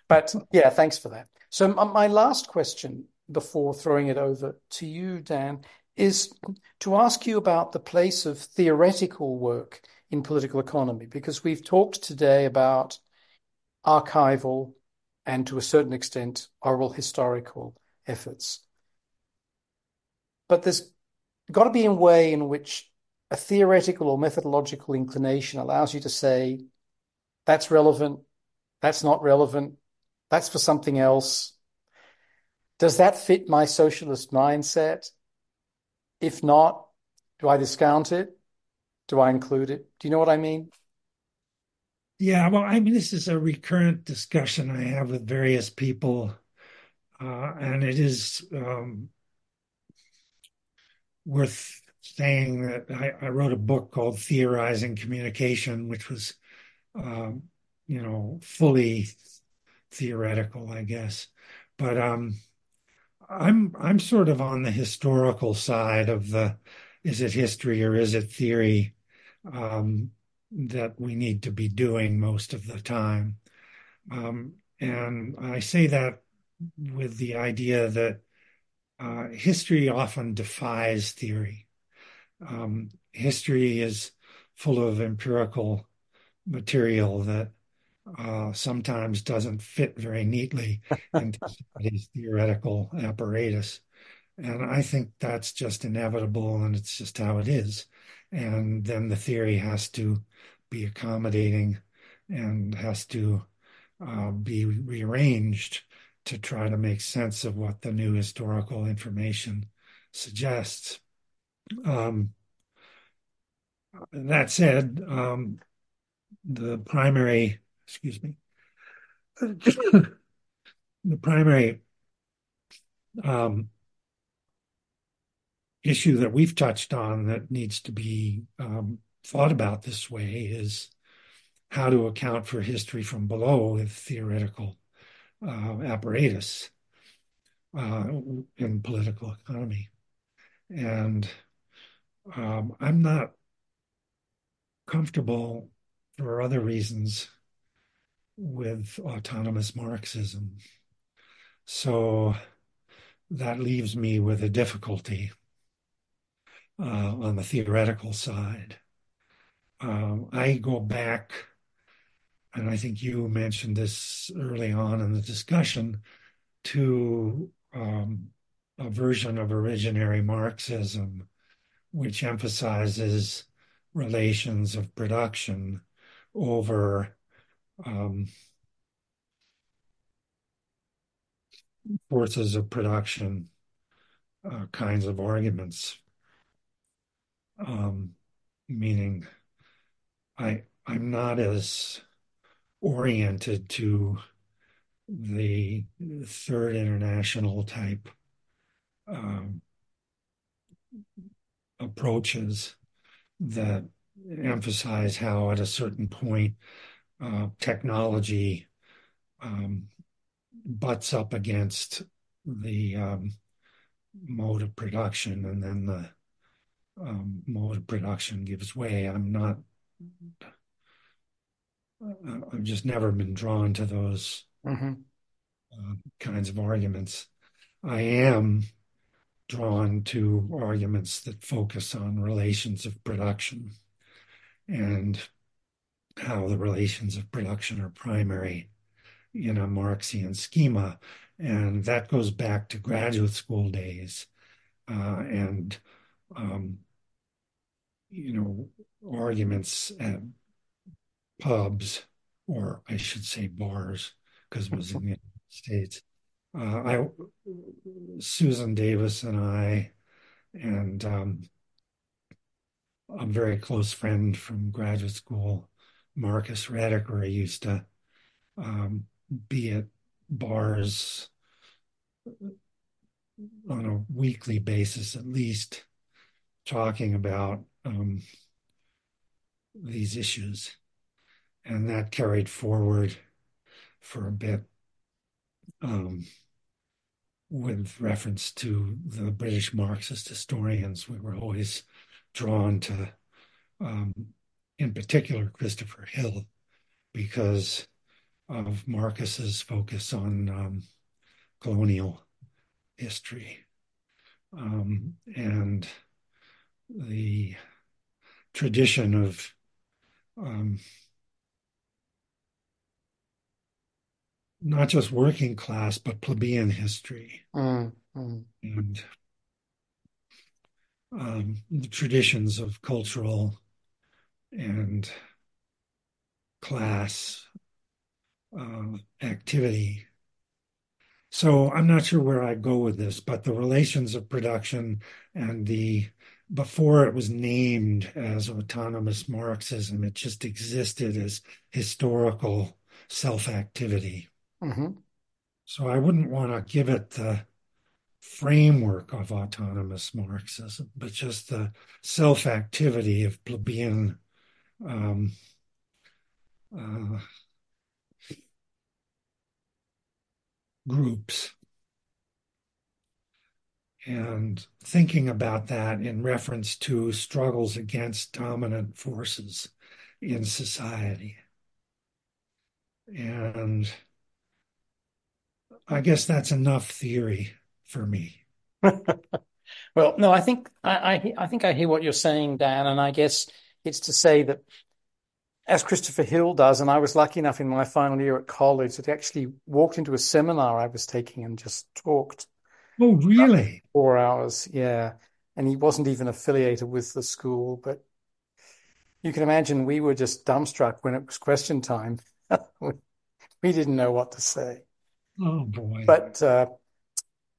But yeah, thanks for that. So my last question before throwing it over to you, Dan, is to ask you about the place of theoretical work in political economy, because we've talked today about archival and to a certain extent oral historical efforts. But there's got to be a way in which a theoretical or methodological inclination allows you to say, that's relevant, that's not relevant, that's for something else. Does that fit my socialist mindset? If not, do I discount it? Do I include it? Do you know what I mean? Yeah, well, I mean, this is a recurrent discussion I have with various people, uh, and it is um, worth saying that I, I, wrote a book called Theorizing Communication, which was, um, you know, fully theoretical, I guess. But um, I'm I'm sort of on the historical side of the is it history or is it theory um, that we need to be doing most of the time. Um, and I say that with the idea that uh, history often defies theory um, history is full of empirical material that uh, sometimes doesn't fit very neatly into somebody's theoretical apparatus. And I think that's just inevitable and it's just how it is. And then the theory has to be accommodating and has to uh, be rearranged to try to make sense of what the new historical information suggests. Um, that said, um, the primary, excuse me, the primary um, issue that we've touched on that needs to be um, thought about this way is how to account for history from below with theoretical uh, apparatus uh, in political economy. And um, I'm not comfortable for other reasons with autonomous Marxism. So that leaves me with a difficulty uh, on the theoretical side. Uh, I go back, and I think you mentioned this early on in the discussion, to um, a version of originary Marxism which emphasizes relations of production over um, forces of production uh, kinds of arguments. Um, meaning, I I'm not as oriented to the third international type um, approaches that emphasize how at a certain point uh, technology um, butts up against the um, mode of production and then the um, mode of production gives way. I'm not, uh, I've just never been drawn to those mm-hmm. uh, kinds of arguments. I am drawn to arguments that focus on relations of production and how the relations of production are primary in a Marxian schema. And that goes back to graduate school days uh, and, um, you know, arguments at pubs, or I should say bars, because it was in the United States, I Susan Davis and I and um, a very close friend from graduate school, Marcus Rediker, used to um, be at bars on a weekly basis, at least, talking about um, these issues. And that carried forward for a bit. Um, with reference to the British Marxist historians, we were always drawn to, um, in particular, Christopher Hill, because of Marcus's focus on um, colonial history. Um, and the tradition of not just working class, but plebeian history. Mm, mm. And um, the traditions of cultural and class uh, activity. So I'm not sure where I go with this, but the relations of production and the before it was named as autonomous Marxism, it just existed as historical self activity. Mm-hmm. So I wouldn't want to give it the framework of autonomous Marxism, but just the self activity of plebeian um, uh, groups. And thinking about that in reference to struggles against dominant forces in society. And I guess that's enough theory for me. well, no, I think I, I, I think I hear what you're saying, Dan, and I guess it's to say that as Christopher Hill does. And I was lucky enough in my final year at college that he actually walked into a seminar I was taking and just talked. Oh, really? Four hours, yeah. And he wasn't even affiliated with the school, but you can imagine we were just dumbstruck when it was question time. we didn't know what to say. Oh boy. But uh,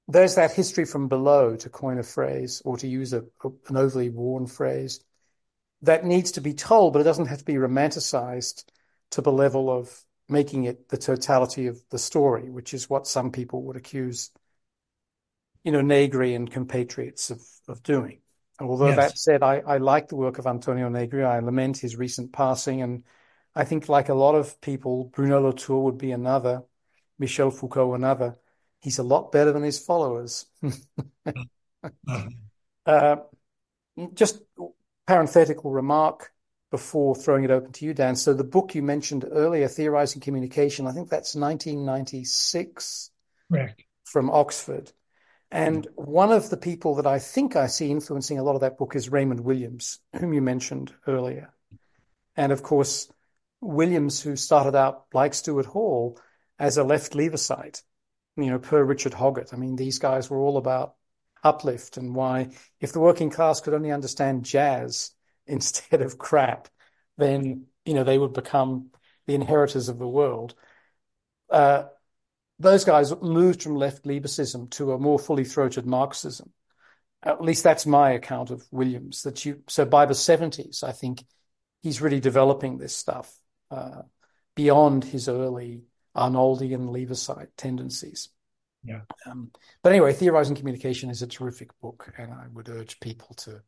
there's that history from below, to coin a phrase, or to use a, an overly worn phrase, that needs to be told, but it doesn't have to be romanticized to the level of making it the totality of the story, which is what some people would accuse, you know, Negri and compatriots of, of doing. Although yes. that said, I, I like the work of Antonio Negri. I lament his recent passing. And I think, like a lot of people, Bruno Latour would be another, Michel Foucault another. He's a lot better than his followers. uh-huh. uh, just parenthetical remark before throwing it open to you, Dan. So the book you mentioned earlier, Theorizing Communication, I think that's 1996 Correct. from Oxford. And one of the people that I think I see influencing a lot of that book is Raymond Williams, whom you mentioned earlier. And of course, Williams, who started out like Stuart Hall as a left Leavisite, you know, per Richard Hoggart. I mean, these guys were all about uplift and why if the working class could only understand jazz instead of crap, then, you know, they would become the inheritors of the world. Uh, those guys moved from left Leavisism to a more fully throated Marxism. At least that's my account of Williams. That you so by the seventies, I think he's really developing this stuff uh, beyond his early Arnoldian Leavisite tendencies. Yeah. Um, but anyway, Theorizing Communication is a terrific book, and I would urge people to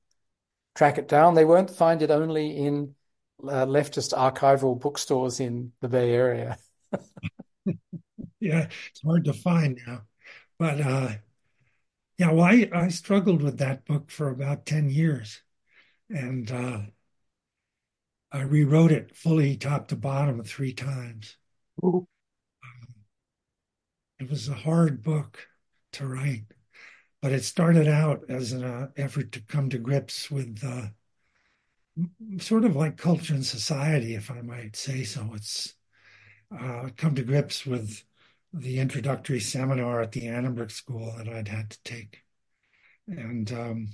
track it down. They won't find it only in uh, leftist archival bookstores in the Bay Area. yeah, it's hard to find now. But uh, yeah, well, I, I struggled with that book for about 10 years. And uh, I rewrote it fully top to bottom three times. Um, it was a hard book to write, but it started out as an uh, effort to come to grips with uh, sort of like culture and society, if I might say so. It's uh, come to grips with the introductory seminar at the Annenberg School that I'd had to take. And um,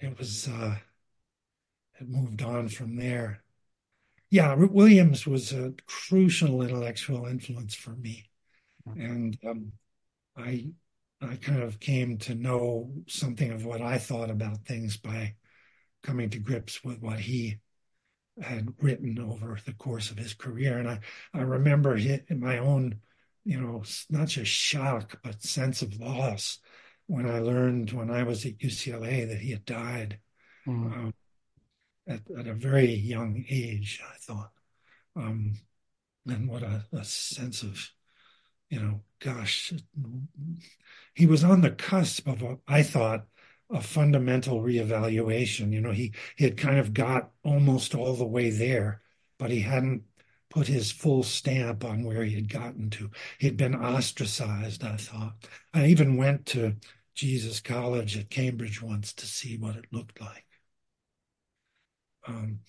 it was, uh, it moved on from there. Yeah, Williams was a crucial intellectual influence for me. And um, I, I kind of came to know something of what I thought about things by coming to grips with what he had written over the course of his career. And I, I remember in my own you know, not just shock, but sense of loss when I learned when I was at UCLA that he had died mm. um, at, at, a very young age, I thought. Um, and what a, a, sense of, you know, gosh, he was on the cusp of what I thought a fundamental reevaluation. You know, he, he had kind of got almost all the way there, but he hadn't put his full stamp on where he had gotten to. He'd been ostracized, I thought. I even went to Jesus College at Cambridge once to see what it looked like. Um,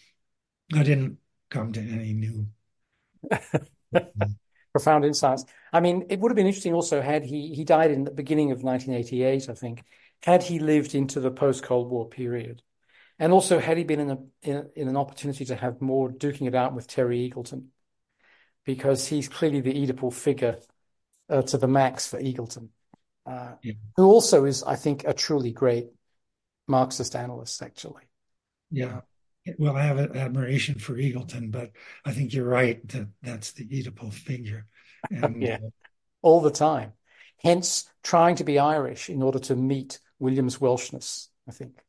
I didn't come to any new profound insights. I mean, it would have been interesting also had he he died in the beginning of 1988, I think. Had he lived into the post Cold War period, and also had he been in a in, in an opportunity to have more duking it out with Terry Eagleton, because he's clearly the Oedipal figure uh, to the max for Eagleton, uh, yeah. who also is, I think, a truly great Marxist analyst, actually. Yeah. Well, I have admiration for Eagleton, but I think you're right that that's the Oedipal figure. And, yeah, uh, all the time. Hence, trying to be Irish in order to meet William's Welshness, I think.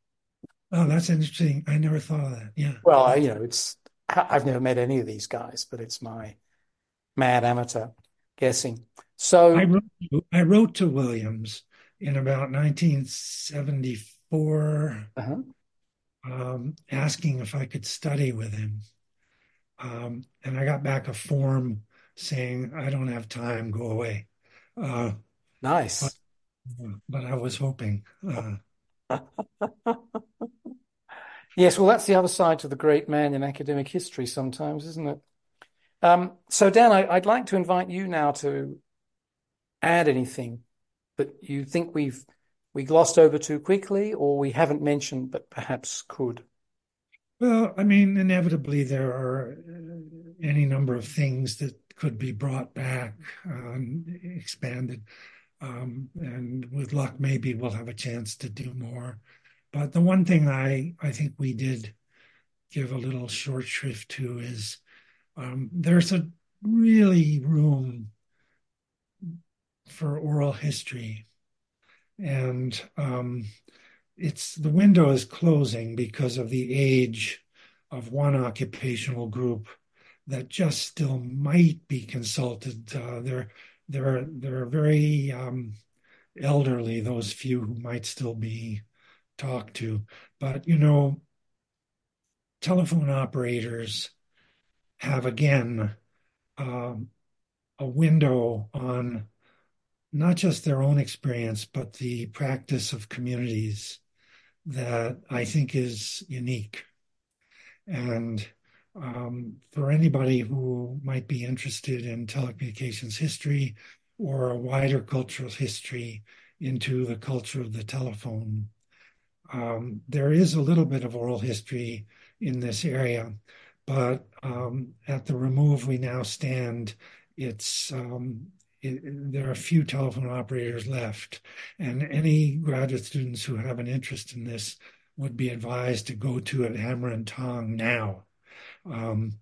Oh, that's interesting. I never thought of that. Yeah. Well, I, you know, it's I've never met any of these guys, but it's my mad amateur guessing. So I wrote, I wrote to Williams in about 1974, uh-huh. Um, asking if I could study with him. Um, and I got back a form saying, I don't have time, go away. Uh, nice. But, but, I was hoping. Uh, Yes, well, that's the other side to the great man in academic history sometimes, isn't it? Um, so, Dan, I, would like to invite you now to add anything that you think we've we glossed over too quickly or we haven't mentioned but perhaps could. Well, I mean, inevitably there are uh, any number of things that could be brought back, um, expanded, um, and with luck, maybe we'll have a chance to do more. But the one thing I I think we did give a little short shrift to is um, there's a really room for oral history, and um, it's the window is closing because of the age of one occupational group that just still might be consulted. Uh, they're they're they're very um, elderly. Those few who might still be talked to, but you know, telephone operators have again um, a window on not just their own experience, but the practice of communities that I think is unique. And um, for anybody who might be interested in telecommunications history or a wider cultural history into the culture of the telephone, um, there is a little bit of oral history in this area, but um, at the remove we now stand, it's um, it, there are a few telephone operators left, and any graduate students who have an interest in this would be advised to go to a Hammer and Tong now um,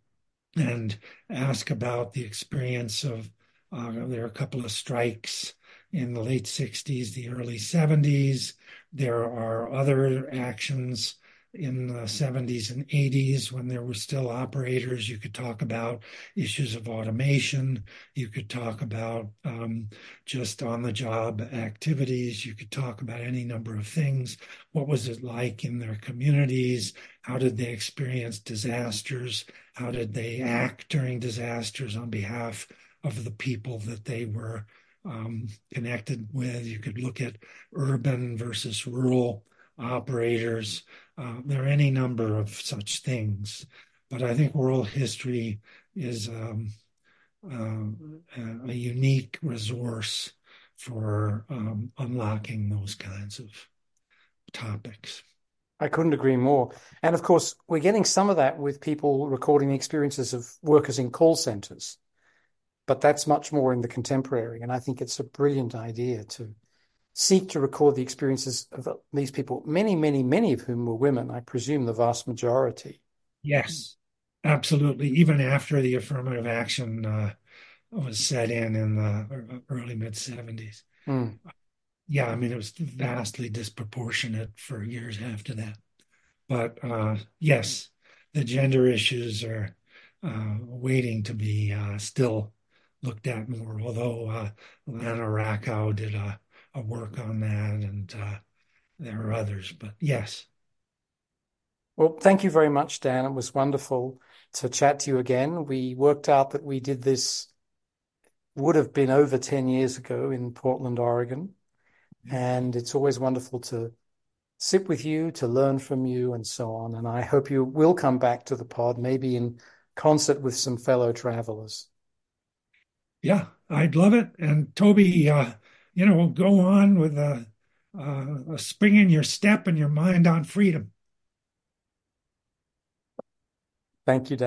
and ask about the experience of. Uh, there are a couple of strikes in the late 60s, the early 70s. There are other actions in the 70s and 80s when there were still operators. You could talk about issues of automation. You could talk about um, just on the job activities. You could talk about any number of things. What was it like in their communities? How did they experience disasters? How did they act during disasters on behalf of the people that they were um, connected with? You could look at urban versus rural operators. Uh, there are any number of such things, but I think oral history is um, uh, a unique resource for um, unlocking those kinds of topics. I couldn't agree more. And of course, we're getting some of that with people recording the experiences of workers in call centers, but that's much more in the contemporary. And I think it's a brilliant idea to seek to record the experiences of these people, many, many, many of whom were women, I presume the vast majority. Yes, absolutely. Even after the affirmative action uh, was set in in the early mid 70s. Mm. Yeah, I mean, it was vastly disproportionate for years after that. But uh, yes, the gender issues are uh, waiting to be uh, still looked at more, although uh, Lana Rakow did a a work on that, and uh, there are others. But yes. Well, thank you very much, Dan. It was wonderful to chat to you again. We worked out that we did this would have been over 10 years ago in Portland, Oregon. And it's always wonderful to sit with you, to learn from you, and so on. And I hope you will come back to the pod, maybe in concert with some fellow travelers. Yeah, I'd love it. And Toby, uh, you know, go on with a, a spring in your step and your mind on freedom. Thank you, Dan.